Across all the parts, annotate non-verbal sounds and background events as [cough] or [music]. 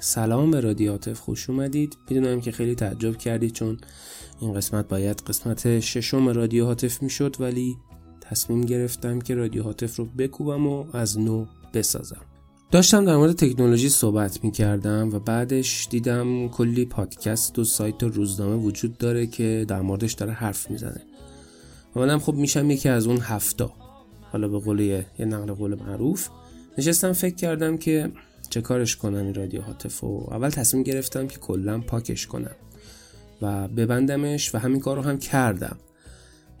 سلام به رادیاتف خوش اومدید. می‌دونم که خیلی تعجب کردید چون این قسمت باید قسمت ششم رادیو هاتف می‌شد ولی تصمیم گرفتم که رادیو هاتف رو بکوبم و از نو بسازم. داشتم در مورد تکنولوژی صحبت می‌کردم و بعدش دیدم کلی پادکست و سایت و روزنامه وجود داره که در موردش داره حرف می‌زنه. و منم خب میشم یکی از اون هفتا. حالا به قول یه نقل قول معروف. نشستم فکر کردم که چه کارش کنم این رادیو هاتف و اول تصمیم گرفتم که کلا پاکش کنم. و ببندمش و همین کار رو هم کردم.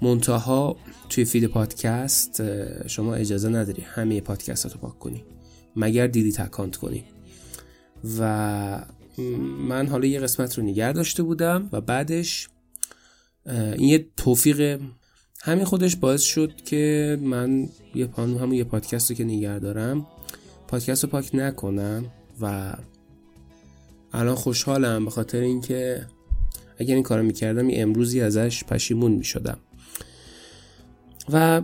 منتها توی فید پادکست شما اجازه نداری همه پادکست رو پاک کنی مگر دیدی تکانت کنی. و من حالا یه قسمت رو نگر داشته بودم و بعدش این یه توفیق همین خودش باعث شد که من یه پانو همون یه پادکست رو که نگر دارم پادکست رو پاک نکنم و الان خوشحالم به خاطر اینکه اگر این کارو می‌کردم یه امروزی ازش پشیمون می‌شدم. و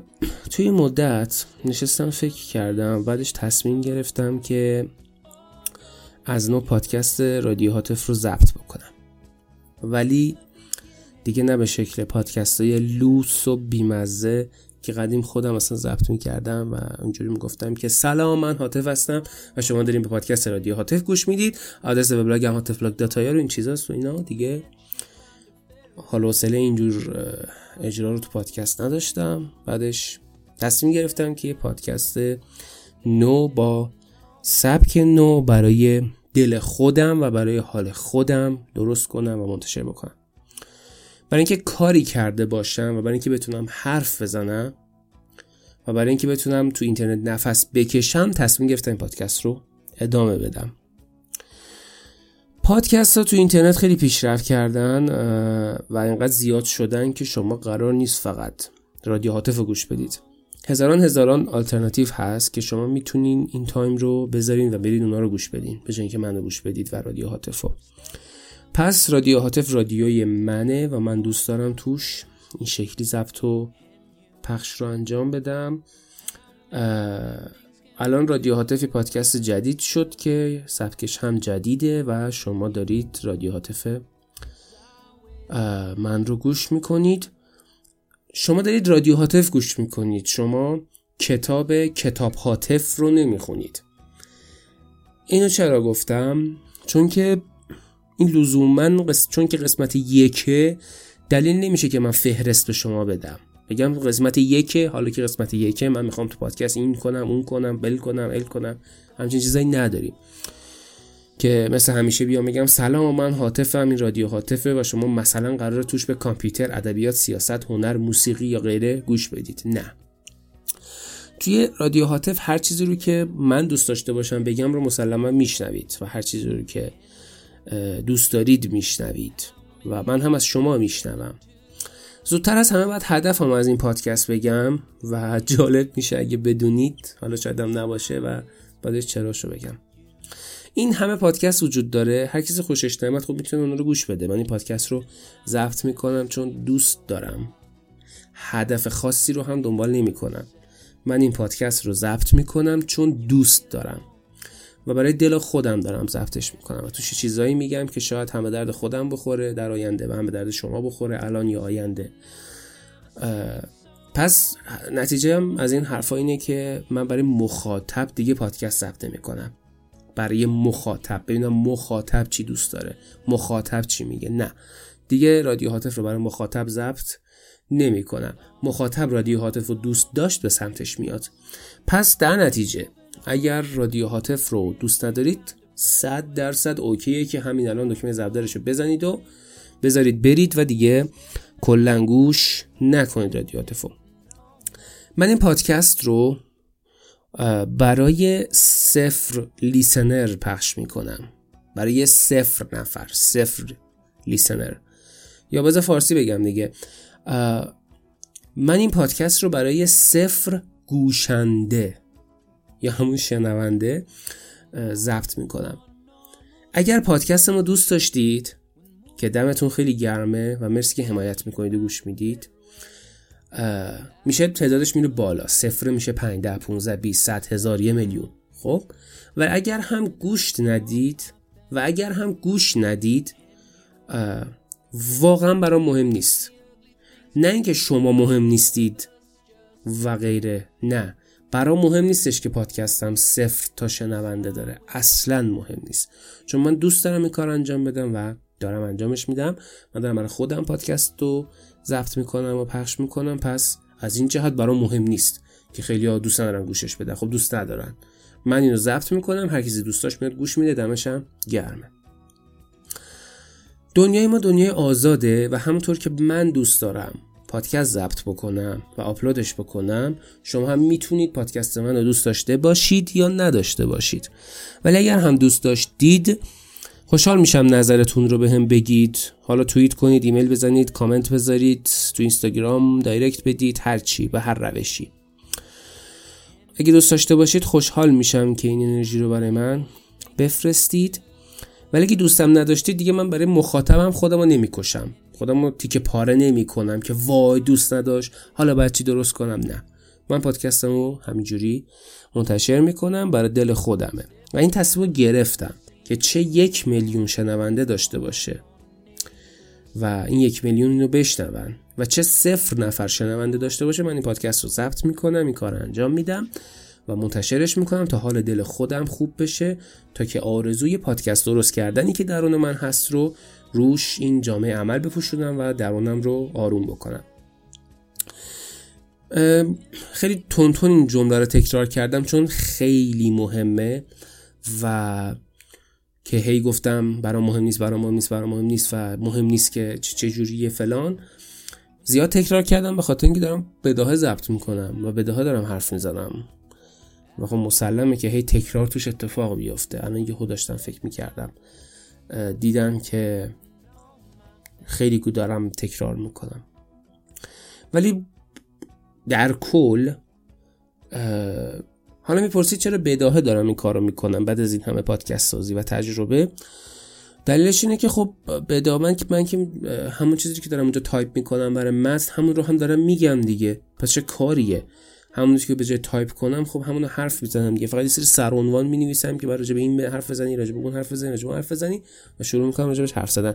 توی این مدت نشستم فکر کردم بعدش تصمیم گرفتم که از نوع پادکست رادیو هاتف رو ضبط بکنم. ولی دیگه نه به شکل پادکست های لوس و بیمزه که قدیم خودم اصلا ضبط می‌کردم و اونجوری می‌گفتم که سلام من هاتف هستم و شما داریم به پادکست رادیو هاتف گوش می‌دید. آدرس وبلاگم هاتف blog dot ir و این چیزاست و اینا. دیگه حال حوصله اینجور اجرا رو تو پادکست نداشتم. بعدش تصمیم گرفتم که یه پادکست نو با سبک نو برای دل خودم و برای حال خودم درست کنم و منتشر بکنم. برای اینکه کاری کرده باشم و برای اینکه بتونم حرف بزنم و برای اینکه بتونم تو اینترنت نفس بکشم تصمیم گرفتم این پادکست رو ادامه بدم. پادکست ها تو اینترنت خیلی پیشرفت کردن و اینقدر زیاد شدن که شما قرار نیست فقط رادیو هاتف گوش بدید. هزاران هزاران آلترناتیو هست که شما می‌تونین این time رو بذارین و برید اونا رو گوش بدین به که من رو گوش بدید و رادیو هاتف رو. پس رادیو هاتف رادیوی منه و من دوست دارم توش این شکلی ضبط و پخش رو انجام بدم. الان رادیو هاتفی پادکست جدید شد که سبکش هم جدیده و شما دارید رادیو هاتف من رو گوش می‌کنید. شما دارید رادیو هاتف گوش می‌کنید. شما کتاب کتاب هاتف رو نمی‌خونید. اینو چرا گفتم؟ چون که این لزوما چون که قسمت یکه دلیل نمیشه که من فهرست به شما بدم. بگم قسمت یکه حالا که قسمت یکه من می‌خوام تو پادکست این کنم اون کنم بل کنم ال کنم همچین چیزایی نداریم. که مثل همیشه بیام میگم سلام من حاطفم این رادیو حاطفه و شما مثلا قرار توش به کامپیوتر ادبیات سیاست هنر موسیقی یا غیره گوش بدید. نه. توی رادیو هاتف هر چیزی رو که من دوست داشته باشم بگم رو مسلما میشنوید و هر چیزی رو که دوست دارید میشنوید. و من هم از شما میشنوم. زودتر از همه باید هدفم از این پادکست بگم و جالب میشه اگه بدونید حالا شاید هم نباشه و بعدش چراشو بگم. این همه پادکست وجود داره. هر کسی خوشش نیامد خب می‌تونه اون رو گوش بده. من این پادکست رو ضبط می‌کنم چون دوست دارم. هدف خاصی رو هم دنبال نمی‌کنم. من این پادکست رو ضبط می‌کنم چون دوست دارم. و برای دل خودم دارم ضبطش می‌کنم و توش چیزایی میگم که شاید هم درد خودم بخوره در آینده و هم به درد شما بخوره الان یا آینده. پس نتیجه هم از این حرفا اینه که من برای مخاطب دیگه پادکست ضبط نمی‌کنم. برای مخاطب. ببینم مخاطب چی دوست داره. مخاطب چی میگه. نه. دیگه رادیو هاتف رو برای مخاطب ضبط نمی کنم مخاطب رادیو هاتف رو دوست داشت به سمتش میاد. پس در نتیجه اگر رادیو هاتف رو دوست ندارید صد درصد اوکیه که همین الان دکمه زبدرش رو بزنید و بذارید برید و دیگه کلنگوش نکنید رادیو هاتف رو من این پادکست رو برای صفر لیسنر پخش می‌کنم. برای صفر نفر صفر لیسنر. یا بذار فارسی بگم دیگه. من این پادکست رو برای صفر گوشنده یا همون شنونده ضبط می‌کنم. اگر پادکست ما دوست داشتید که دمتون خیلی گرمه و مرسی که حمایت می‌کنید و گوش می‌دید میشه تعدادش میره بالا. صفر میشه 5 ده 15 20 100 هزار یه میلیون. خب؟ و اگر هم گوش ندید و اگر هم گوش ندید واقعا برام مهم نیست. نه اینکه شما مهم نیستید و غیره نه. برام مهم نیستش که پادکستم صفر تا شنونده داره. اصلا مهم نیست. چون من دوست دارم این کار انجام بدم و دارم انجامش میدم. من دارم برای خودم پادکست رو ضبط می‌کنم و پخش می‌کنم. پس از این جهت برام مهم نیست که خیلی ها دوست ندارن گوشش بدن. خب دوست ندارن. من اینو ضبط می‌کنم. هر کسی دوست داشت میاد گوش میده. دمشم گرمه. دنیای ما دنیای آزاده و همونطور که من دوست دارم پادکست ضبط بکنم و آپلودش بکنم شما هم می‌تونید پادکست من رو دوست داشته باشید یا نداشته باشید. ولی اگر هم دوست داشتید خوشحال میشم نظرتون رو بهم بگید. حالا توییت کنید ایمیل بزنید کامنت بذارید تو اینستاگرام دایرکت بدید هر چی به هر روشی. اگه دوست داشته باشید خوشحال میشم که این انرژی رو برای من بفرستید. ولی اگه دوستم نداشتید دیگه من برای مخاطبم خودم رو نمی‌کشم. خودم رو تیکه پاره نمی کنم که وای دوست نداشت. حالا باید چی درست کنم؟ نه. من پادکستم رو همینجوری منتشر می‌کنم برای دل خودمه. و این تصمیم رو گرفتم که چه یک میلیون شنونده داشته باشه و این یک میلیون رو بشنون و چه صفر نفر شنونده داشته باشه من این پادکست رو ضبط می‌کنم این کار انجام میدم و منتشرش می‌کنم تا حال دل خودم خوب بشه تا که آرزوی پادکست درست کردنی که درون من هست رو روش این جامعه عمل بپوشونم و درونم رو آروم بکنم. خیلی تونتون این جمله رو تکرار کردم چون خیلی مهمه و که هی گفتم برام مهم نیست برام مهم نیست برام مهم نیست و مهم نیست که چه جوریه فلان. زیاد تکرار کردم به خاطر اینکه دارم بداهه ضبط می‌کنم و بداهه دارم حرف می‌زنم. و خب مسلمه که هی تکرار توش اتفاق بیفته. الان یهو داشتم فکر می‌کردم. دیدم که خیلی گو دارم تکرار می‌کنم. ولی در کل حالا می‌پرسید چرا بداهه دارم این کارو می‌کنم بعد از این همه پادکست سازی و تجربه؟ دلیلش اینه که خب بداهه من که من که همون چیزی که دارم اونجا تایپ می‌کنم برای پست همون رو هم دارم میگم دیگه. پس چه کاریه؟ همون که به جای تایپ کنم خب همون حرف می‌زنم دیگه. فقط یه سری سرعنوان می نویسم که برای به این حرف بزنی راجع به اون حرف بزنی راجع به حرف بزنی و شروع می‌کنم راجع حرف زدن.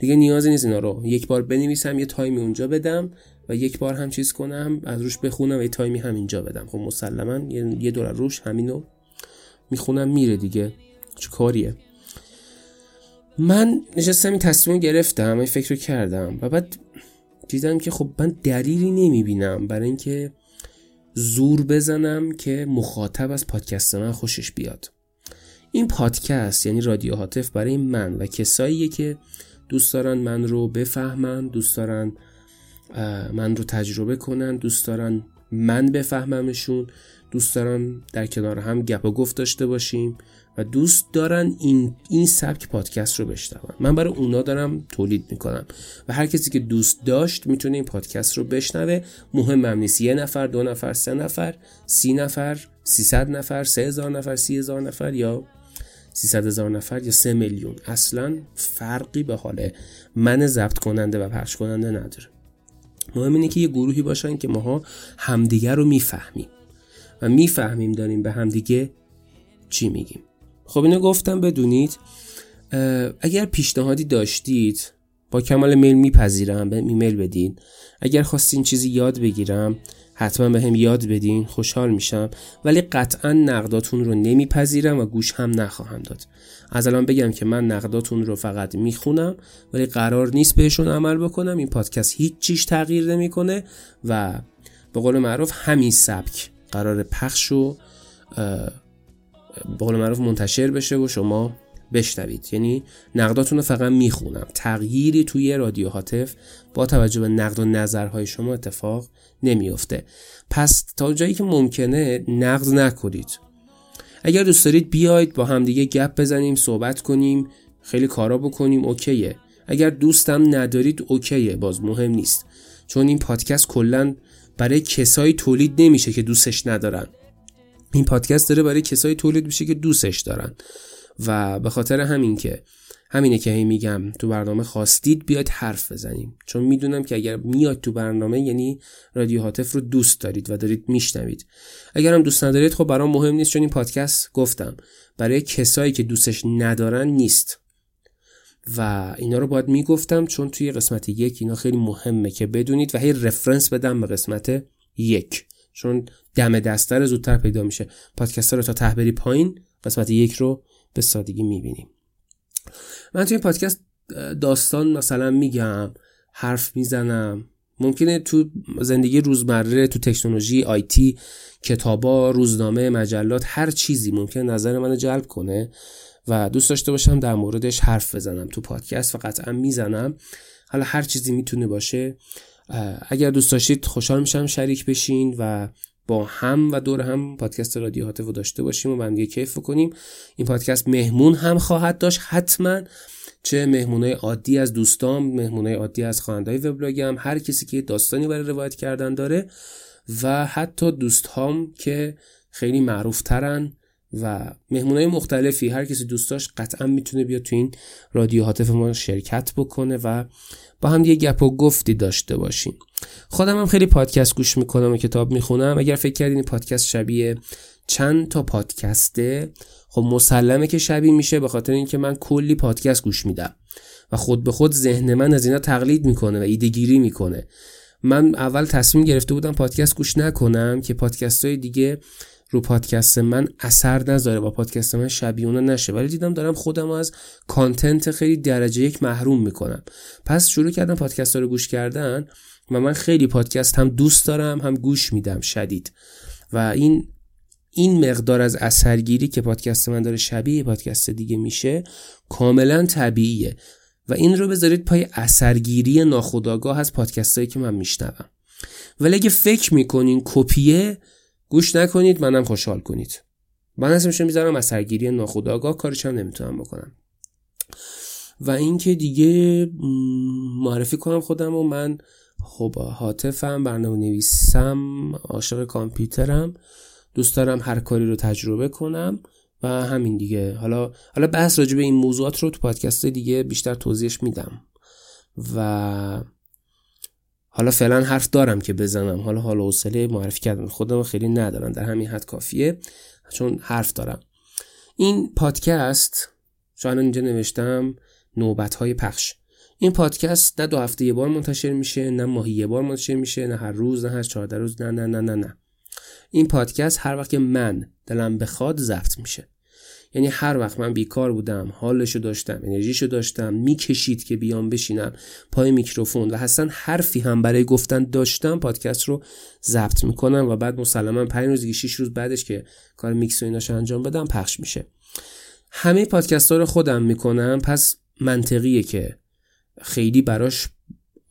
دیگه نیازی نیست اینا رو. یک بار بنویسم یه time ی اونجا بدم و یک بار هم چیز کنم از روش بخونم و یه time ی همینجا بدم. خب مسلما یه دور روش همینو می‌خونم میره دیگه. چه کاریه؟ من نشستم این تصمیم گرفتم این فکر رو کردم و بعد دیدم که خب من دلیلی نمی‌بینم. برای اینکه زور بزنم که مخاطب از پادکست من خوشش بیاد. این پادکست یعنی رادیو هاتف برای من و کساییه که دوست دارن من رو بفهمن دوست دارن من رو تجربه کنن دوست دارن من بفهممشون دوست دارن در کنار هم گپ و گفت داشته باشیم. و دوست دارن این این سبک پادکست رو بشنون. من برای اونا دارم تولید می‌کنم. و هر کسی که دوست داشت می‌تونه این پادکست رو بشنوه. مهمم نیست. یه نفر دو نفر سه نفر سی نفر سیصد نفر سه هزار نفر سی هزار نفر یا سیصد هزار نفر یا سه میلیون. اصلا فرقی به حال من ضبط کننده و پخش کننده نداره. مهم اینه که یه گروهی باشن که ماها همدیگه رو می‌فهمیم. و می‌فهمیم داریم به همدیگه چی میگیم. خب اینو گفتم بدونید. اگر پیشنهادی داشتید با کمال میل میپذیرم به ایمیل بدین. اگر خواستین چیزی یاد بگیرم حتما به هم یاد بدین خوشحال میشم. ولی قطعا نقداتون رو نمیپذیرم و گوش هم نخواهم داد. از الان بگم که من نقداتون رو فقط می‌خونم ولی قرار نیست بهشون عمل بکنم. این پادکست هیچ چیش تغییر نمی‌کنه و به قول معروف همین سبک قرار پخش و به قول معروف منتشر بشه و شما بشنوید. یعنی نقداتون رو فقط می‌خونم. تغییری توی رادیو هاتف با توجه به نقد و نظرهای شما اتفاق نمیافته پس تا جایی که ممکنه نقد نکنید. اگر دوست دارید بیاید با همدیگه گپ بزنیم صحبت کنیم خیلی کارا بکنیم اوکیه. اگر دوستم ندارید اوکیه. باز مهم نیست. چون این پادکست کلا برای کسایی تولید نمیشه که دوستش ندارن. این پادکست داره برای کسایی تولید میشه که دوستش دارن. و به خاطر همین که همینه که هی میگم تو برنامه خواستید بیاید حرف بزنیم. چون می‌دونم که اگر میاد تو برنامه یعنی رادیو هاتف رو دوست دارید و دارید میشنوید. اگر هم دوست ندارید خب برام مهم نیست چون این پادکست گفتم برای کسایی که دوستش ندارن نیست. و اینا رو باید می‌گفتم چون توی قسمت یک اینا خیلی مهمه که بدونید و هی رفرنس بدم به قسمت یک. چون دم دستر زودتر پیدا میشه. پادکست رو تا ته پایین قسمت یک رو به سادگی می‌بینیم. من توی این پادکست داستان مثلا میگم حرف می‌زنم. ممکنه تو زندگی روزمره تو تکنولوژی آیتی کتابا روزنامه مجلات هر چیزی ممکن نظر منو جلب کنه و دوست داشته باشم در موردش حرف بزنم. تو پادکست و قطعا می‌زنم. حالا هر چیزی می‌تونه باشه. اگر دوست داشتید خوشحال میشم شریک بشین و با هم و دور هم پادکست رادیو هاتف داشته باشیم و بندگی کیف کنیم این پادکست مهمون هم خواهد داشت حتما. چه مهمونای عادی از دوستان مهمونای عادی از خواننده‌های وبلاگم هر کسی که داستانی برای روایت کردن داره و حتی دوست هم که خیلی معروف ترن و مهمونای مختلفی. هر کسی دوست داشت قطعا می‌تونه بیاد تو این رادیو هاتف ما شرکت بکنه و با هم یه گپ و گفتی داشته باشیم خودم هم خیلی پادکست گوش می‌کنم و کتاب می‌خونم. اگر فکر کردین پادکست شبیه چند تا پادکسته خب مسلمه که شبیه میشه به خاطر اینکه من کلی پادکست گوش میدم. و خود به خود ذهن من از اینا تقلید می‌کنه و ایدهگیری می‌کنه. من اول تصمیم گرفته بودم پادکست گوش نکنم که پادکست های دیگه رو پادکست من اثر نذاره. با پادکست من شبیه اونا نشه. ولی دیدم دارم خودم از کانتنت خیلی درجه یک محروم می‌کنم. پس شروع کردم پادکست ها رو گوش کردن و من خیلی پادکست هم دوست دارم هم گوش میدم شدید. و این این مقدار از اثرگیری که پادکست من داره شبیه پادکست دیگه میشه کاملا طبیعیه. و این رو بذارید پای اثرگیری ناخودآگاه از پادکست هایی که من میشنوم. ولی اگه فکر می‌کنین کپیه گوش نکنید منم خوشحال کنید. من اسمشو می‌ذارم از سرگیری ناخودآگاه کارش هم نمی‌تونم بکنم. و اینکه دیگه معرفی کنم خودم و من خب حاطفم برنامه نویسم عاشق کامپیوترم دوست دارم هر کاری رو تجربه کنم و همین دیگه. حالا حالا بحث راجع به این موضوعات رو تو پادکست دیگه بیشتر توضیحش میدم. و حالا فعلا حرف دارم که بزنم. حالا حالا حوصله معرفی کردن خودم خیلی ندارم. در همین حد کافیه. چون حرف دارم. این پادکست شاید اینجا نوشتم نوبت های پخش. این پادکست نه دو هفته یه بار منتشر میشه نه ماهی یه بار منتشر میشه نه هر روز نه هر چهارده روز نه نه نه نه نه. این پادکست هر وقت من دلم بخواد ضبط میشه. یعنی هر وقت من بیکار بودم حالشو داشتم انرژیشو داشتم می‌کشید که بیام بشینم پای میکروفون و حسن حرفی هم برای گفتن داشتم پادکست رو ضبط می‌کنم و بعد مسلما 5 روز 6 روز بعدش که کار میکس و ایناشو انجام بدم پخش میشه. همه پادکست ها رو خودم می‌کنم پس منطقیه که خیلی براش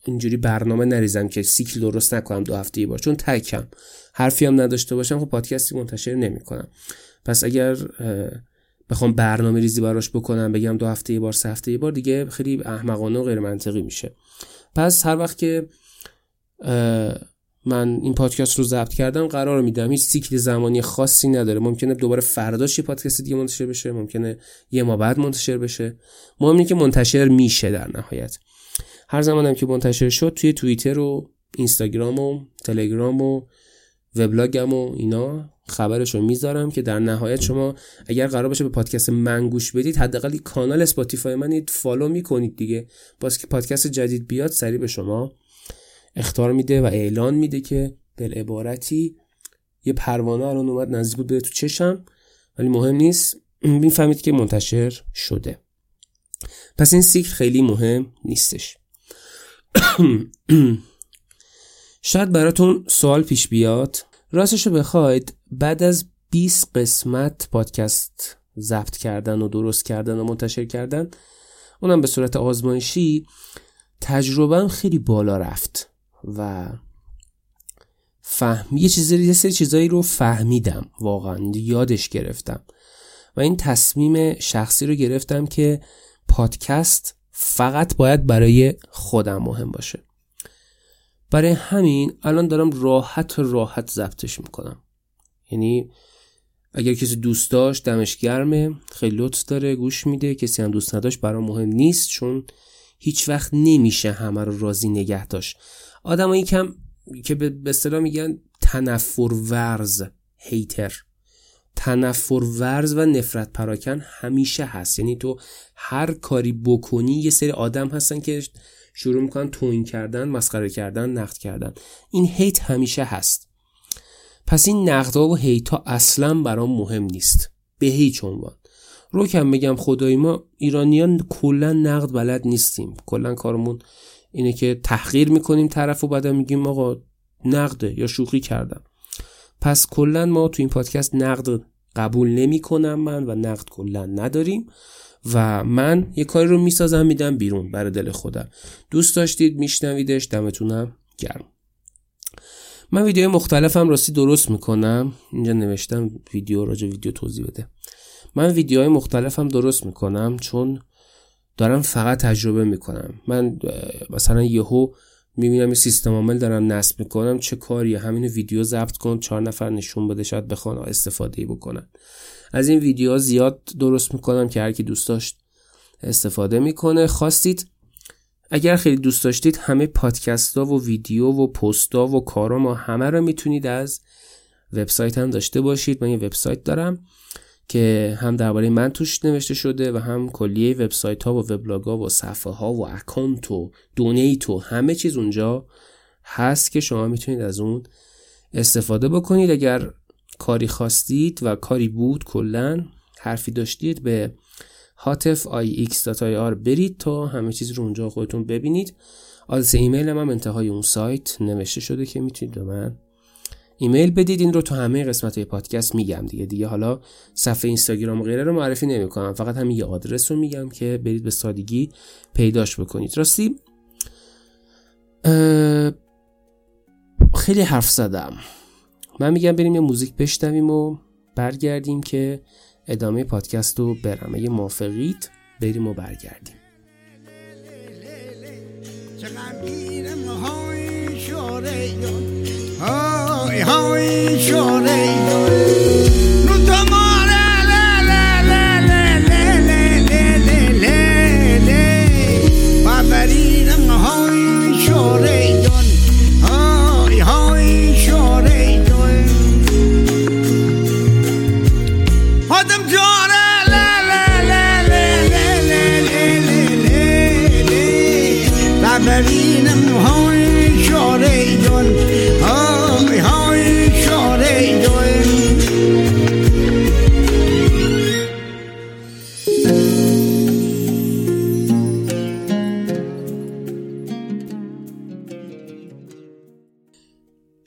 اینجوری برنامه نریزم که سیکل درست نکنم دو هفته ای بار چون تکم. حرفی هم نداشته باشم خب پادکستی منتشر نمی‌کنم. پس اگر بخوام برنامه ریزی براش بکنم بگم دو هفته یه بار سه هفته یه بار دیگه خیلی احمقانه و غیر منطقی میشه. پس هر وقت که من این پادکست رو ضبط کردم قرار میدم. هیچ سیکل زمانی خاصی نداره. ممکنه دوباره فرداش یه پادکست دیگه منتشر بشه ممکنه یه ماه بعد منتشر بشه. مهمه که منتشر میشه در نهایت. هر زمانم که منتشر شد توی توییتر و اینستاگرام و تلگرام و وبلاگم و اینا خبرش رو می‌ذارم که در نهایت شما اگر قرار باشه به پادکست من گوش بدید حداقل کانال Spotify من follow می‌کنید دیگه. باز که پادکست جدید بیاد سریع به شما اختار میده و اعلان میده که دل عبارتی یه پروانه الان اومد نزدیک بود تو چشم. ولی مهم نیست. [clears throat] می‌فهمید که منتشر شده. پس این سیکل خیلی مهم نیستش. [clears throat] شاید براتون سوال پیش بیاد. راستشو بخواید بعد از 20 قسمت پادکست ضبط کردن و درست کردن و منتشر کردن اونم به صورت آزمایشی تجربهم خیلی بالا رفت و فهم یه چیزی یه سری چیزایی رو فهمیدم واقعا یادش گرفتم و این تصمیم شخصی رو گرفتم که پادکست فقط باید برای خودم مهم باشه. برای همین الان دارم راحت راحت ضبطش می‌کنم. یعنی اگر کسی دوست داشت دمش گرمه خیلی لطف داره گوش میده. کسی هم دوست نداشت برام مهم نیست چون هیچ وقت نمیشه همه رو راضی نگه داشت. آدمایی کم که به اصطلاح میگن تنفر ورز هیتر. تنفر ورز و نفرت پراکن همیشه هست. یعنی تو هر کاری بکنی یه سری آدم هستن که شروع می‌کنن توین کردن مسخره کردن نقد کردن. این هیت همیشه هست. پس این نقدها و هیت ها اصلا برام مهم نیست. به هیچ عنوان. رو کم بگم خدای ما ایرانیان کلا نقد بلد نیستیم. کلا کارمون اینه که تحقیر می‌کنیم طرف و بعد میگیم آقا نقده یا شوخی کردم. پس کلا ما تو این پادکست نقد قبول نمی کنم من و نقد کلا نداریم. و من یه کاری رو می‌سازم میدم بیرون برای دل خودم. دوست داشتید میشنویدش دمتونم گرم. من ویدیو مختلفم راستی درست می‌کنم. اینجا نوشتم ویدیو راجع ویدیو توضیح بده. من ویدیوهای مختلفم درست می‌کنم چون دارم فقط تجربه می‌کنم. من مثلا یهو می‌بینم یه سیستم عامل دارم نصب می‌کنم چه کاریه؟ همین ویدیو ضبط کن چهار نفر نشون بده شاید بخوان استفاده بکنن. از این ویدیوها زیاد درست می‌کنم که هر کی دوست داشت استفاده می‌کنه. خواستید اگر خیلی دوست داشتید همه پادکست ها و ویدیو و پست ها و کارا ما همه رو می‌تونید از وبسایت هم داشته باشید. من یه وبسایت دارم که هم درباره من توش نوشته شده و هم کلیه وبسایت ها و وبلاگ ها و صفحه ها و اکانت و دونیت و همه چیز اونجا هست که شما می‌تونید از اون استفاده بکنید. اگر کاری خواستید و کاری بود کلا حرفی داشتید به هاتف ix.ir برید تا همه چیز رو اونجا خودتون ببینید. آدرس ایمیل هم انتهای اون سایت نوشته شده که می‌تونید به من ایمیل بدید. این رو تو همه قسمت های پادکست میگم دیگه. دیگه حالا صفحه اینستاگرام و غیره رو معرفی نمی‌کنم. فقط همین یه آدرس رو میگم که برید به سادگی پیداش بکنید. راستی خیلی حرف زدم. من میگم بریم یه موزیک بشنویم و برگردیم که ادامه پادکست رو برم اگه موافقید بریم و برگردیم.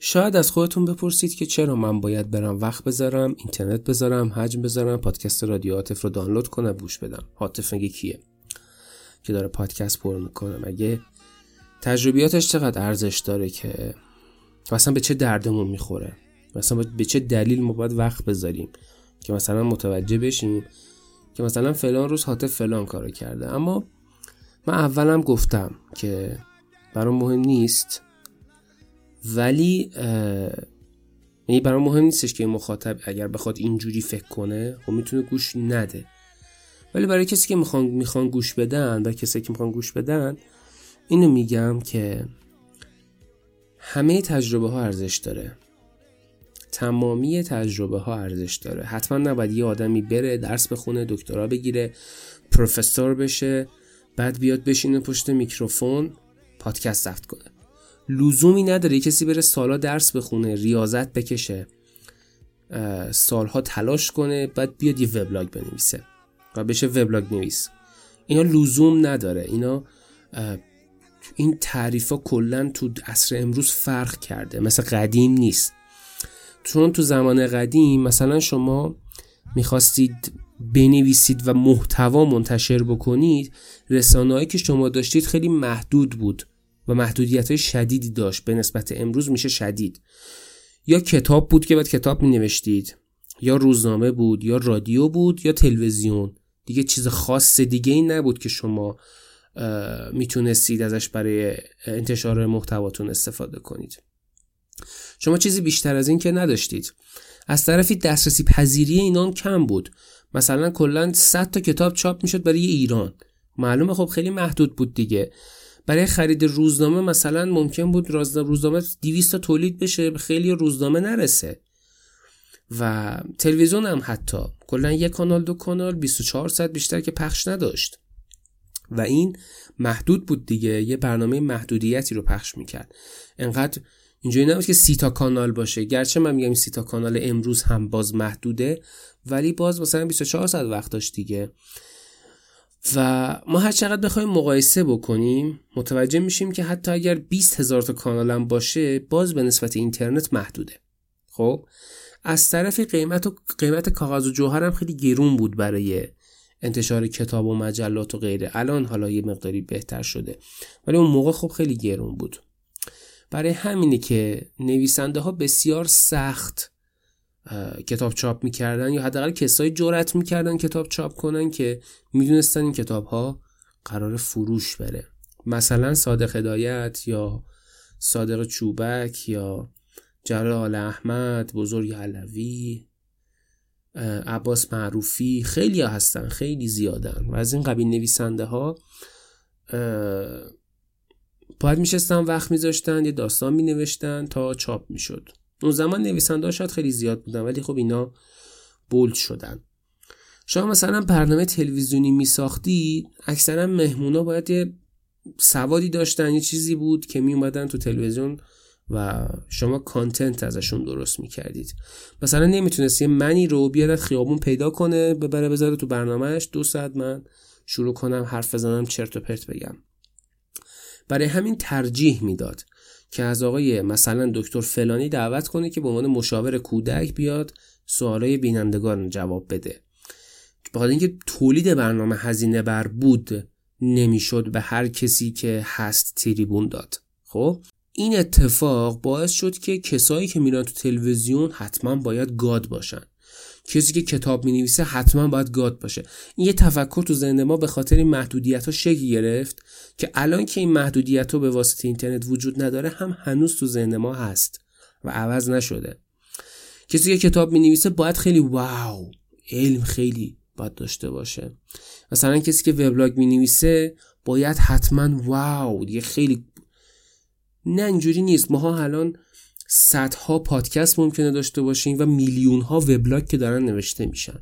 شاید از خودتون بپرسید که چرا من باید برم وقت بذارم اینترنت بذارم حجم بذارم پادکست رادیو عاطف رو دانلود کنم گوش بدم. عاطف میگه کیه؟ که داره پادکست پر می‌کنم اگه تجربیاتش چقدر ارزش داره که مثلا به چه دردمون می‌خوره؟ مثلا به چه دلیل ما باید وقت بذاریم؟ که مثلا متوجه بشیم که مثلا فلان روز حاطف فلان کارو کرده. اما من اولم گفتم که برام مهم نیست ولی یعنی برای مهم نیستش که مخاطب اگر بخواد اینجوری فکر کنه خب می‌تونه گوش نده. ولی برای کسی که می‌خوان می‌خوان گوش بدن و کسی که می‌خوان گوش بدن اینو میگم که همه تجربه ها ارزش داره. تمامی تجربه ها ارزش داره. حتما نباید یه آدمی بره درس بخونه دکترا بگیره پروفسور بشه بعد بیاد بشینه پشت میکروفون پادکست ضبط کنه. لزومی نداره کسی بره سالا درس بخونه ریاضت بکشه سالها تلاش کنه بعد بیاد یه وبلاگ بنویسه و بشه وبلاگ نویس. اینا لزوم نداره. اینا این تعریف ها کلا تو عصر امروز فرق کرده. مثل قدیم نیست. چون تو زمان قدیم مثلا شما می‌خواستید بنویسید و محتوا منتشر بکنید رسانه‌ای که شما داشتید خیلی محدود بود. و محدودیت های شدیدی داشت. به نسبت امروز میشه شدید. یا کتاب بود که باید کتاب می نوشتید یا روزنامه بود یا رادیو بود یا تلویزیون. دیگه چیز خاص دیگه ای نبود که شما می‌تونستید ازش برای انتشار محتواتون استفاده کنید. شما چیزی بیشتر از این که نداشتید. از طرفی دسترسی پذیری اینان کم بود. مثلا کلا 100 تا کتاب چاپ می‌شد برای ایران. معلومه خب خیلی محدود بود دیگه. برای خرید روزنامه مثلا ممکن بود روزنامه 200 تا تولید بشه به خیلی روزنامه نرسه. و تلویزیون هم حتی. کلا یک کانال دو کانال 24 ساعت بیشتر که پخش نداشت. و این محدود بود دیگه. یه برنامه محدودیتی رو پخش می‌کرد. انقدر اینجوری نبود که سی تا کانال باشه. گرچه من میگم سی تا کانال امروز هم باز محدوده ولی باز مثلا 24 ساعت وقت داشت دیگه. و ما هر چقدر بخوایم مقایسه بکنیم متوجه میشیم که حتی اگر 20 هزار تا کانال هم باشه باز به نسبت اینترنت محدوده. خب؟ از طرف قیمت و قیمت کاغذ و جوهر هم خیلی گرون بود برای انتشار کتاب و مجلات و غیره. الان حالا یه مقداری بهتر شده. ولی اون موقع خب خیلی گرون بود. برای همینه که نویسنده ها بسیار سخت کتاب چاپ می‌کردن یا حداقل کسایی جرأت می‌کردن کتاب چاپ کنن که می‌دونستن این کتاب ها قرار فروش بره. مثلا صادق هدایت یا صادق چوبک یا جلال احمد بزرگ علوی عباس معروفی خیلی هستن خیلی زیادن. و از این قبیل نویسنده ها باید میشستن وقت میذاشتن یه داستان مینوشتن تا چاپ می‌شد. اون زمان نویسنده شاید خیلی زیاد بودن ولی خب اینا بولد شدن. شما مثلا برنامه تلویزیونی میساختی اکثرا مهمونا باید یه سوادی داشتن یه چیزی بود که می اومدن تو تلویزیون و شما کانتنت ازشون درست می‌کردید. مثلا نمی‌تونست یه منی رو بیاد خیابون پیدا کنه ببره بذاره تو برنامهش دو ساعت من شروع کنم حرف بزنم چرت و پرت بگم. برای همین ترجیح می‌داد. که از آقای مثلا دکتر فلانی دعوت کنه که به عنوان مشاور کودک بیاد سوالای بینندگان جواب بده. بخاطر اینکه تولید برنامه هزینه بر بود نمی‌شد به هر کسی که هست تریبون داد. خب؟ این اتفاق باعث شد که کسایی که میرن تو تلویزیون حتما باید گاد باشن. کسی که کتاب می نویسه حتما باید گاد باشه. این یه تفکر تو ذهن ما به خاطر این محدودیت ها شکل گرفت که الان که این محدودیت ها به واسطه اینترنت وجود نداره هم هنوز تو ذهن ما هست و عوض نشده. کسی که کتاب می نویسه باید خیلی واو علم خیلی باید داشته باشه. مثلا کسی که وبلاگ می نویسه باید حتما واو دیگه خیلی نه اینجوری نیست. ماها الان صدها پادکست ممکنه داشته باشیم و میلیون ها وبلاگ که دارن نوشته میشن.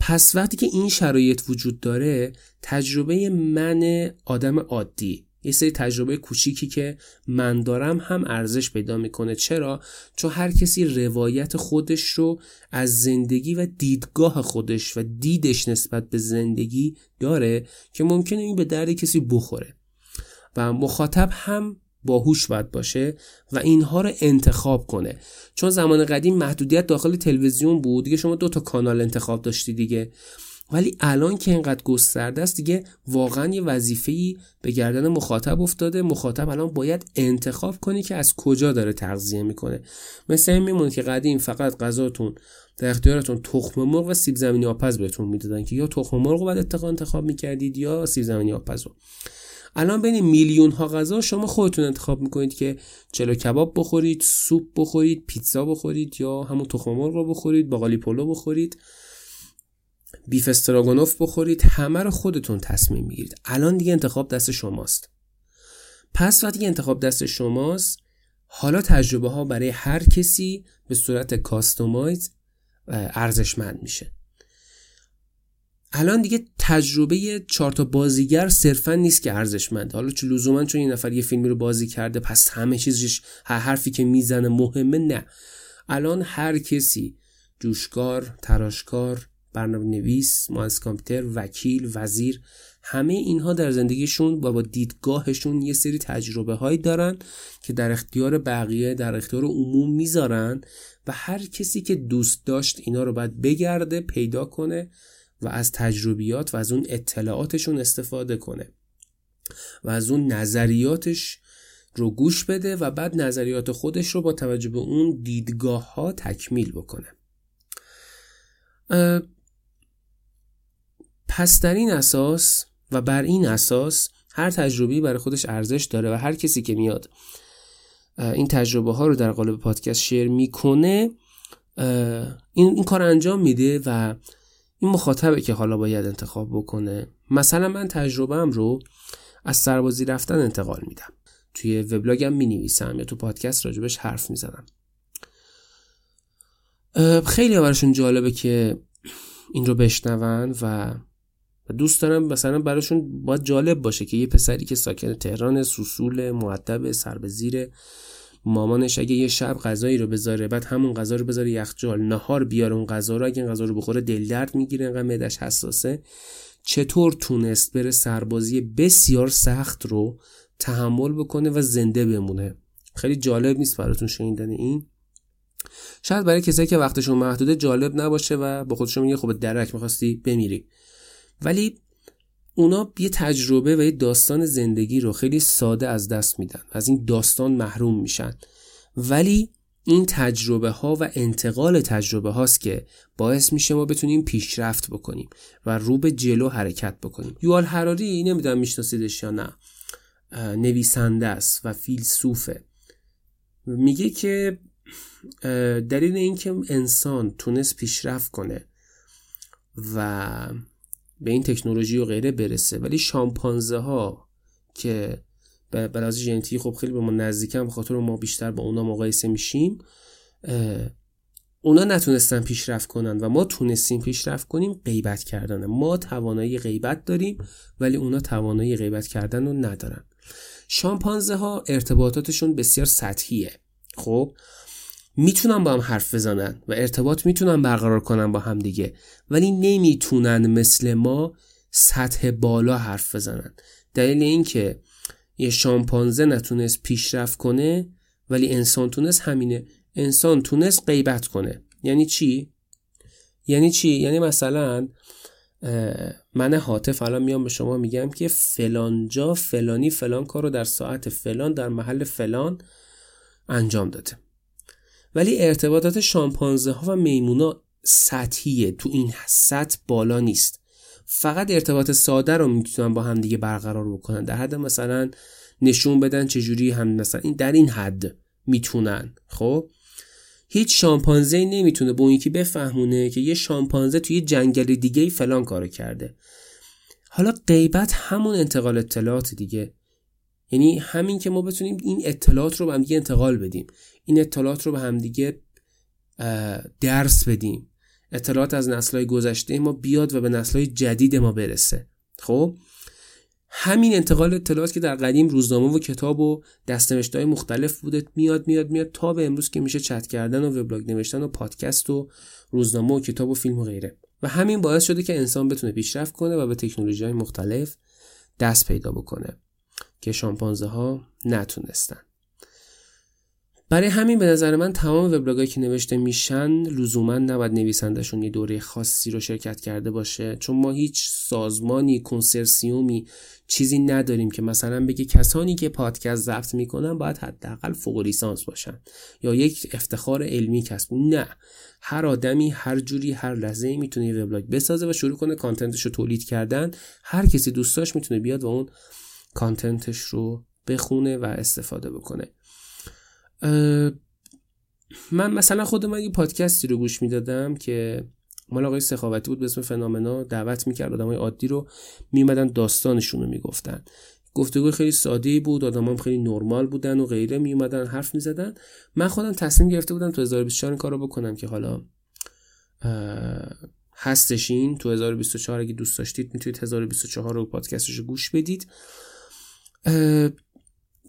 پس وقتی که این شرایط وجود داره تجربه من آدم عادی یه سری تجربه کوچیکی که من دارم هم ارزش پیدا می‌کنه. چرا؟ چون هر کسی روایت خودش رو از زندگی و دیدگاه خودش و دیدش نسبت به زندگی داره که ممکنه این به درد کسی بخوره. و مخاطب هم باهوش باید باشه و اینها رو انتخاب کنه. چون زمان قدیم محدودیت داخل تلویزیون بود. دیگه شما دو تا کانال انتخاب داشتی دیگه. ولی الان که اینقدر گسترده است دیگه واقعا یه وظیفه‌ای به گردن مخاطب افتاده. مخاطب الان باید انتخاب کنی که از کجا داره تغذیه می‌کنه. مثل این میمونه که قدیم فقط غذاتون در اختیارتون تخم مرغ و سیب زمینی آپز بهتون می‌دادن که یا تخم مرغ رو بعد انتخاب می‌کردید یا سیب زمینی آپز رو. الان بین میلیون ها غذا شما خودتون انتخاب می‌کنید که چلو کباب بخورید سوپ بخورید پیتزا بخورید یا همون تخم مرغ رو بخورید باقالی پلو بخورید بیف استراگونوف بخورید همه رو خودتون تصمیم می‌گیرید. الان دیگه انتخاب دست شماست. پس وقتی انتخاب دست شماست حالا تجربه ها برای هر کسی به صورت customize ارزشمند میشه. الان دیگه تجربه چهار تا بازیگر صرفا نیست که ارزشمند. حالا چه لزوما چون این نفر یه فیلمی رو بازی کرده پس همه چیزش هر حرفی که می‌زنه مهمه نه. الان هر کسی جوشکار تراشکار برنامه نویس مهندس کامپیوتر وکیل وزیر همه اینها در زندگیشون و با دیدگاهشون یه سری تجربه هایی دارن که در اختیار بقیه در اختیار عموم می‌ذارن و هر کسی که دوست داشت اینا رو باید بگرده پیدا کنه و از تجربیات و از اون اطلاعاتشون استفاده کنه و از اون نظریاتش رو گوش بده و بعد نظریات خودش رو با توجه به اون دیدگاه ها تکمیل بکنه. پس در این اساس و بر این اساس هر تجربی برای خودش ارزش داره و هر کسی که میاد این تجربه ها رو در قالب پادکست شیر می‌کنه این, این کار انجام میده و این مخاطبه که حالا باید انتخاب بکنه. مثلا من تجربهم رو از سربازی رفتن انتقال میدم. توی وبلاگم می نویسم یا تو پادکست راجبش حرف می‌زنم. خیلی براشون جالبه که این رو بشنون و دوست دارم مثلا براشون باید جالب باشه که یه پسری که ساکن تهران سوسول معدب سر مامانش اگه یه شب غذایی رو بذاره بعد همون غذا رو بذاره یخچال نهار بیاره اون غذا رو اگه این غذا رو بخوره دل درد می‌گیره انقدر معدش حساسه. چطور تونست بره سربازی بسیار سخت رو تحمل بکنه و زنده بمونه؟ خیلی جالب نیست براتون شنیدن این. شاید برای کسایی که وقتشون محدوده جالب نباشه و با خودشون میگه خب درک می‌خواستی بمیری. ولی اونا یه تجربه و یه داستان زندگی رو خیلی ساده از دست میدن. از این داستان محروم میشن. ولی این تجربه ها و انتقال تجربه هاست که باعث میشه ما بتونیم پیشرفت بکنیم و رو به جلو حرکت بکنیم. یوال حراری نمی‌دونم میشناسیدش یا نه نویسنده است و فیلسوفه. میگه که دلیل اینکه انسان تونست پیشرفت کنه و به این تکنولوژی و غیره برسه. ولی شامپانزه ها که به لحاظ ژنتیکی خب خیلی به ما نزدیکن بخاطر ما بیشتر با اونا مقایسه میشیم اونا نتونستن پیشرفت کنن و ما تونستیم پیشرفت کنیم غیبت کردن ما توانایی غیبت داریم ولی اونا توانایی غیبت کردن رو ندارن. شامپانزه ها ارتباطاتشون بسیار سطحیه. خب؟ می‌تونن با هم حرف بزنن و ارتباط می‌تونن برقرار کنن با هم دیگه. ولی نمی‌تونن مثل ما سطح بالا حرف بزنن. دلیل اینکه یه شامپانزه نتونست پیشرفت کنه ولی انسان تونست همینه. انسان تونست غیبت کنه. یعنی چی؟ یعنی چی؟ یعنی مثلا من حاطف الان میام به شما میگم که فلانجا فلانی فلان کار رو در ساعت فلان در محل فلان انجام داده. ولی ارتباطات شامپانزه ها و میمونا سطحیه. تو این سطح بالا نیست. فقط ارتباط ساده رو می‌تونن با هم دیگه برقرار بکنن. در حد مثلا نشون بدن چجوری هم مثلا این در این حد می‌تونن. خب؟ هیچ شامپانزه نمی‌تونه به اون یکی بفهمونه که یه شامپانزه توی جنگل دیگه فلان کارو کرده. حالا غیبت همون انتقال اطلاعات دیگه. یعنی همین که ما بتونیم این اطلاعات رو به هم دیگه انتقال بدیم. این اطلاعات رو به همدیگه درس بدیم. اطلاعات از نسلهای گذشته ما بیاد و به نسلهای جدید ما برسه. خب؟ همین انتقال اطلاعات که در قدیم روزنامه و کتاب و های مختلف بوده میاد میاد میاد تا به امروز که میشه چت کردن و وبلاگ نوشتن و پادکست و روزنامه و کتاب و فیلم و غیره. و همین باعث شده که انسان بتونه پیشرفت کنه و به تکنولوژی های مختلف دست پیدا بکنه. که شامپانزه ها نتونستن. برای همین به نظر من تمام وبلاگایی که نوشته میشن لزوما نباید نویسندشون یه دوره خاصی رو شرکت کرده باشه چون ما هیچ سازمانی کنسرسیومی چیزی نداریم که مثلا بگه کسانی که پادکست ضبط می‌کنن باید حداقل فوق لیسانس باشن یا یک افتخار علمی کسب. نه. هر آدمی هر جوری هر لحظه می‌تونه یه وبلاگ بسازه و شروع کنه کانتنتش رو تولید کردن. هر کسی دوستاش می‌تونه بیاد و اون کانتنتش رو بخونه و استفاده بکنه. من مثلا خود من یه پادکستی رو گوش می‌دادم که مال آقای سخاوتی بود به اسم فنامنا دعوت می‌کرد آدمای عادی رو میمدن داستانشون رو می‌گفتن. گفتگو خیلی ساده بود آدمام خیلی نرمال بودن و غیره می اومدن حرف می زدن من خودم تصمیم گرفته بودم تو 2024 این کارو بکنم که حالا هستشین تو 2024 اگه دوست داشتید می‌تونید 1024 رو پادکستش رو گوش بدید.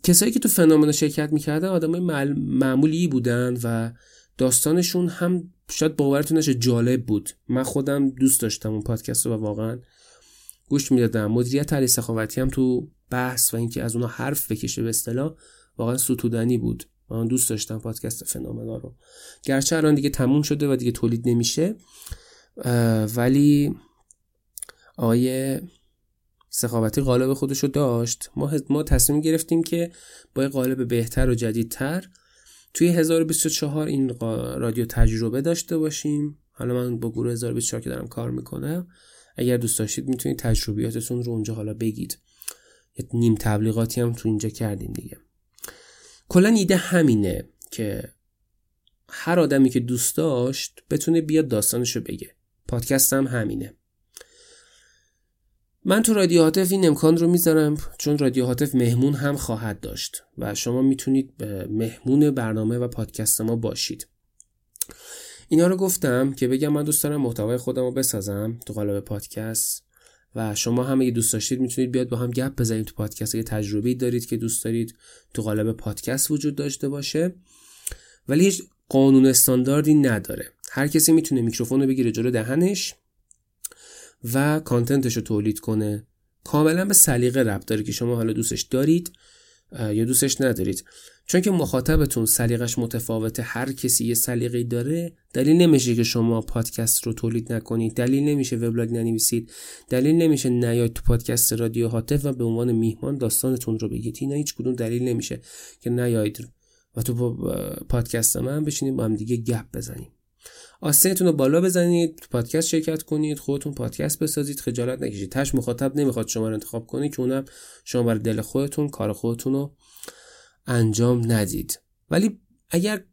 کسایی که تو فنومن شرکت می‌کردن آدمای معمولی بودن و داستانشون هم شاید باورتون نشه جالب بود. من خودم دوست داشتم اون پادکست رو و واقعا گوش می‌دادم. مدیریت علی سخاوتی هم تو بحث و اینکه از اونها حرف بکشه به اصطلاح واقعا ستودنی بود. من دوست داشتم پادکست فنومنا رو. گرچه الان دیگه تموم شده و دیگه تولید نمیشه ولی آقای سخاوتی قالب خودشو داشت. ما, ما تصمیم گرفتیم که با قالب بهتر و جدیدتر توی 1024 این رادیو تجربه داشته باشیم. حالا من با گروه 1024 که دارم کار می‌کنم اگر دوست داشتید می‌تونید تجربیاتتون رو اونجا حالا بگید. یه نیم تبلیغاتی هم تو اینجا کردیم دیگه. کلا ایده همینه که هر آدمی که دوست داشت بتونه بیاد داستانشو بگه. پادکست هم همینه. من تو رادیو هاتف این امکان رو می‌ذارم چون رادیو هاتف مهمون هم خواهد داشت و شما می‌تونید مهمون برنامه و پادکست ما باشید. اینا رو گفتم که بگم من دوست دارم محتوای خودم رو بسازم تو قالب پادکست و شما هم اگه دوست داشتید می‌تونید بیاد با هم گپ بزنید تو پادکست. اگه تجربه دارید که دوست دارید تو قالب پادکست وجود داشته باشه. ولی هیچ قانون استانداردی نداره. هر کسی می‌تونه میکروفون رو بگیره جلو دهنش. و کانتنتش رو تولید کنه. کاملا به سلیقه ربط داره که شما حالا دوستش دارید یا دوستش ندارید. چون که مخاطبتون سلیقش متفاوته هر کسی یه سلیقه داره دلیل نمیشه که شما پادکست رو تولید نکنید دلیل نمیشه وبلاگ ننویسید دلیل نمیشه نیاید تو پادکست رادیو هاتف و به عنوان میهمان داستانتون رو بگید. اینا هیچ کدوم دلیل نمیشه که نیاید و تو پادکست من بشینیم با هم دیگه گپ بزنیم. آستینتون رو بالا بزنید تو پادکست شرکت کنید خودتون پادکست بسازید خجالت نکشید. تش مخاطب نمی‌خواد شما رو انتخاب کنید که اونم شما برای دل خودتون کار خودتون رو انجام ندید. ولی اگر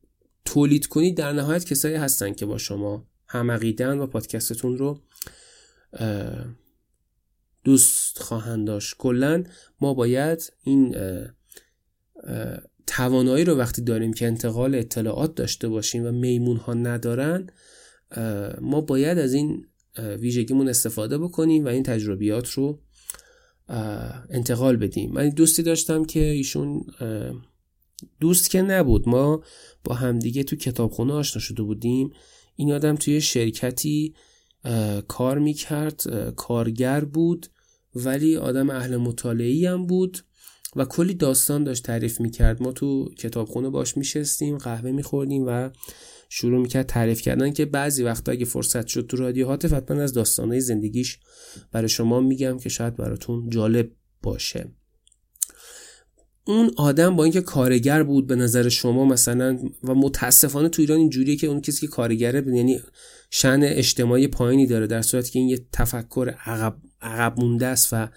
تولید کنید در نهایت کسایی هستن که با شما همقیدن و پادکستتون رو دوست خواهند داشت. کلا ما باید این توانایی رو وقتی داریم که انتقال اطلاعات داشته باشیم و میمون ها ندارن ما باید از این ویژگیمون استفاده بکنیم و این تجربیات رو انتقال بدیم. من دوستی داشتم که ایشون دوست که نبود. ما با همدیگه تو کتابخونه آشنا شده بودیم. این آدم توی شرکتی کار می‌کرد کارگر بود ولی آدم اهل مطالعی هم بود. و کلی داستان داشت تعریف می‌کرد. ما تو کتابخونه باش میشستیم قهوه میخوردیم و شروع می‌کرد تعریف کردن که بعضی وقتا اگه فرصت شد تو رادیو هاتف حتما از داستانهای زندگیش برای شما میگم که شاید براتون جالب باشه. اون آدم با اینکه کارگر بود به نظر شما مثلا و متاسفانه تو ایران اینجوریه که اون کسی که کارگره یعنی شن اجتماعی پایینی داره در صورتی که این یه تفکر عقب, عقب مونده است و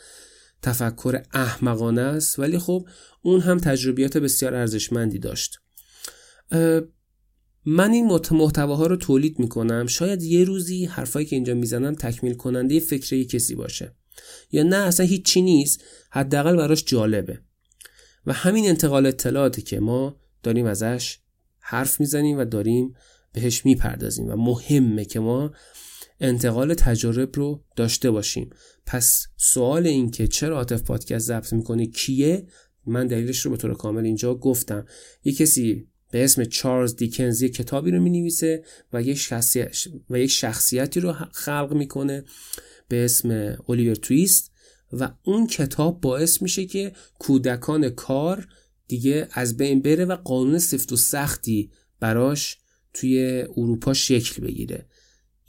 تفکر احمقانه است ولی خب اون هم تجربیات بسیار ارزشمندی داشت. من این محتواها رو تولید می‌کنم. شاید یه روزی حرفایی که اینجا می‌زنم تکمیل کننده فکر کسی باشه. یا نه اصلا هیچی نیست حداقل براش جالبه. و همین انتقال اطلاعاتی که ما داریم ازش حرف می‌زنیم و داریم بهش می‌پردازیم. و مهمه که ما انتقال تجارب رو داشته باشیم. پس سوال این که چرا عاطف پادکست ضبط می‌کنه کیه؟ من دلیلش رو به طور کامل اینجا گفتم. یه کسی به اسم چارلز دیکنز یه کتابی رو می‌نویسه و یک شخصیت و یک شخصیتی رو خلق می‌کنه به اسم الیور تویست و اون کتاب باعث میشه که کودکان کار دیگه از بین بره و قانون سفت و سختی براش توی اروپا شکل بگیره.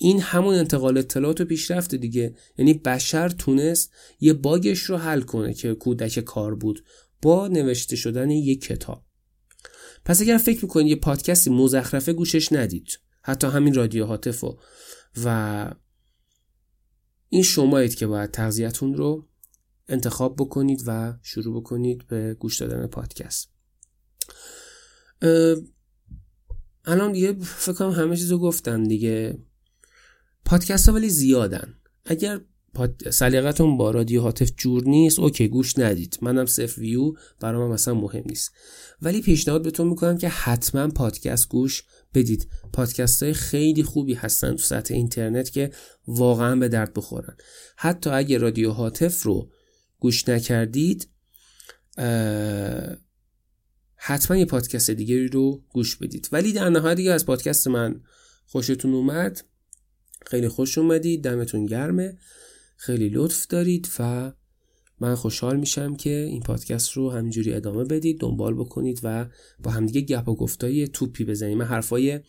این همون انتقال اطلاعات و پیشرفت دیگه. یعنی بشر تونست یه باگش رو حل کنه که کودک کار بود با نوشته شدن یک کتاب. پس اگر فکر می‌کنید یه پادکستی مزخرفه گوشش ندید. حتی همین رادیو هاتف و این شمایید که باید تغذیتون رو انتخاب بکنید و شروع بکنید به گوش دادن پادکست. الان دیگه فکر کنم همه چیزو گفتن دیگه. پادکست ها ولی زیادن. اگر سلیقتون با رادیو هاتف جور نیست اوکی گوش ندید. منم صفر ویو برام مثلا مهم نیست. ولی پیشنهاد بهتون می‌کنم که حتما پادکست گوش بدید. پادکست های خیلی خوبی هستن تو سطح اینترنت که واقعا به درد بخورن. حتی اگه رادیو هاتف رو گوش نکردید حتما یه پادکست دیگری رو گوش بدید. ولی در نهایت دیگه از پادکست من خوشتون اومد. خیلی خوش اومدید دمتون گرمه. خیلی لطف دارید و من خوشحال میشم که این پادکست رو همینجوری ادامه بدید دنبال بکنید و با همدیگه گپ و گفتای توپی بزنیم. من حرفای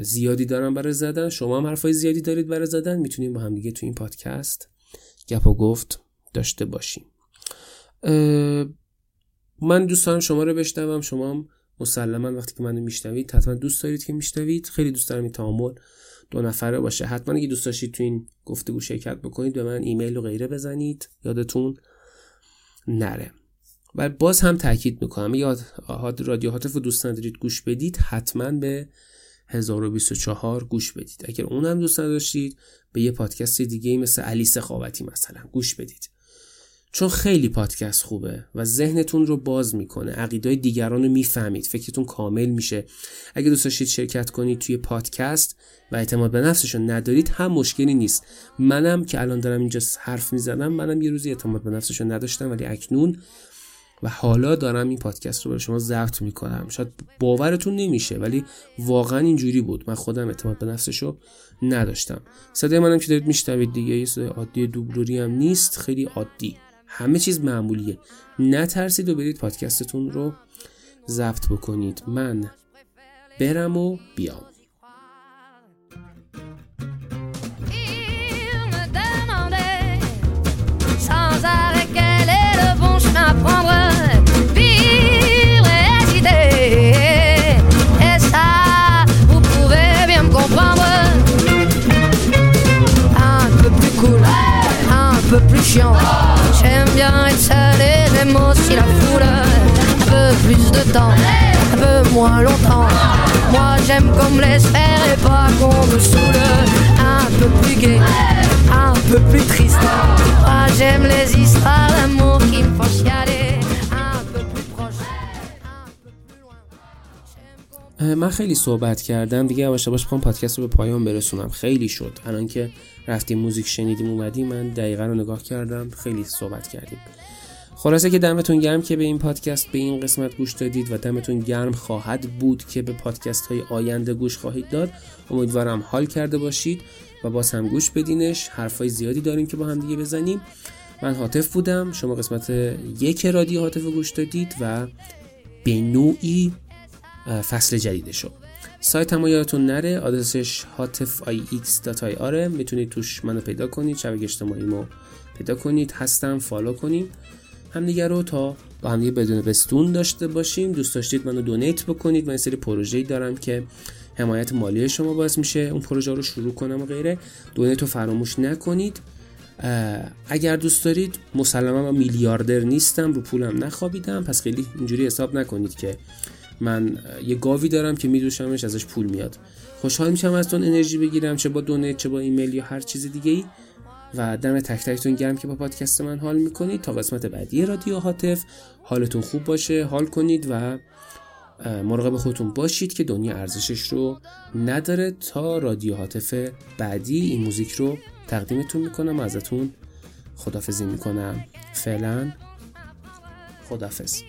زیادی دارم برای زدن. شما هم حرفای زیادی دارید برای زدن. می‌تونیم با همدیگه تو این پادکست گپ و گفت داشته باشیم. من دوست دارم شما رو بشنوم. شما هم مسلما وقتی که منو میشنوید حتما دوست دارید که میشنوید. خیلی دوست دارم این تعامل دو نفره باشه. حتما اگه دوست داشتید تو این گفتگو شرکت بکنید به من ایمیل و غیره بزنید. یادتون نره. و باز هم تاکید می‌کنم. یاد رادیو هاتف رو دوست ندارید گوش بدید حتما به 1024 گوش بدید. اگر اونم دوست نداشتید به یه پادکست دیگه مثل علی سخاوتی مثلا گوش بدید. چون خیلی پادکست خوبه و ذهنتون رو باز می‌کنه عقیدای دیگران رو می‌فهمید فکرتون کامل میشه. اگه دوست داشتید شرکت کنید توی پادکست و اعتماد به نفسش ندارید هم مشکلی نیست. منم که الان دارم اینجا حرف می‌زنم منم یه روزی اعتماد به نفسش نداشتم ولی اکنون و حالا دارم این پادکست رو برای شما ضبط می‌کنم. شاید باورتون نمیشه ولی واقعا اینجوری بود. من خودم اعتماد به نفسش نداشتم. صدای منم که دارید میشنوید دیگه یه عادی دوبلوری هم نیست خیلی عادی. همه چیز معمولیه. نترسید و برید پادکستتون رو ضبط بکنید. من برم و بیام. Chiant. Aussi la foule. Peu plus de temps, peu moins longtemps. Moi j'aime qu'on me laisse faire et pas qu'on me saoule. Un peu plus gai, un peu plus triste. Moi j'aime les histoires d'amour qui me font chialer. من خیلی صحبت کردم دیگه یواش یواش می‌خوام پادکست رو به پایان برسونم خیلی شد الان که رفتیم موزیک شنیدیم اومدیم من دقیقا رو نگاه کردم خیلی صحبت کردیم خلاصه که دمتون گرم که به این پادکست به این قسمت گوش دادید و دمتون گرم خواهد بود که به پادکست های آینده گوش خواهید داد. امیدوارم حال کرده باشید و باز هم گوش بدینش. حرفای زیادی داریم که با هم دیگه بزنیم. من حاطف بودم. شما قسمت یک رادیو حاطف گوش دادید و به نوعی فصل جدیدشو. سایت هم یادتون نره. آدرسش آره می‌تونید توش منو پیدا کنید. شبکه اجتماعی ما پیدا کنید. هستم. فالو کنیم همدیگه رو تا با بدون بستون داشته باشیم. دوست داشتید منو دونیت بکنید. من سری پروژه‌ای دارم که حمایت مالی شما باعث میشه اون پروژه رو شروع کنم و غیره. دونیت رو فراموش نکنید. اگر دوست دارید مسلما من میلیاردر نیستم رو پولم نخوابیدم. پس خیلی اینجوری حساب نکنید که من یه گاوی دارم که میدوشمش ازش پول میاد. خوشحال میشم از تون انرژی بگیرم چه با دونیت چه با ایمیل یا هر چیز دیگه ای و دم تک تکتون گرم که با پادکست من حال می‌کنید. تا قسمت بعدی رادیو هاتف حالتون خوب باشه حال کنید و مراقب خودتون باشید که دنیا ارزشش رو نداره. تا رادیو هاتف بعدی این موزیک رو تقدیمتون می‌کنم. و ازتون خدافزی می‌کنم. فعلا خدافز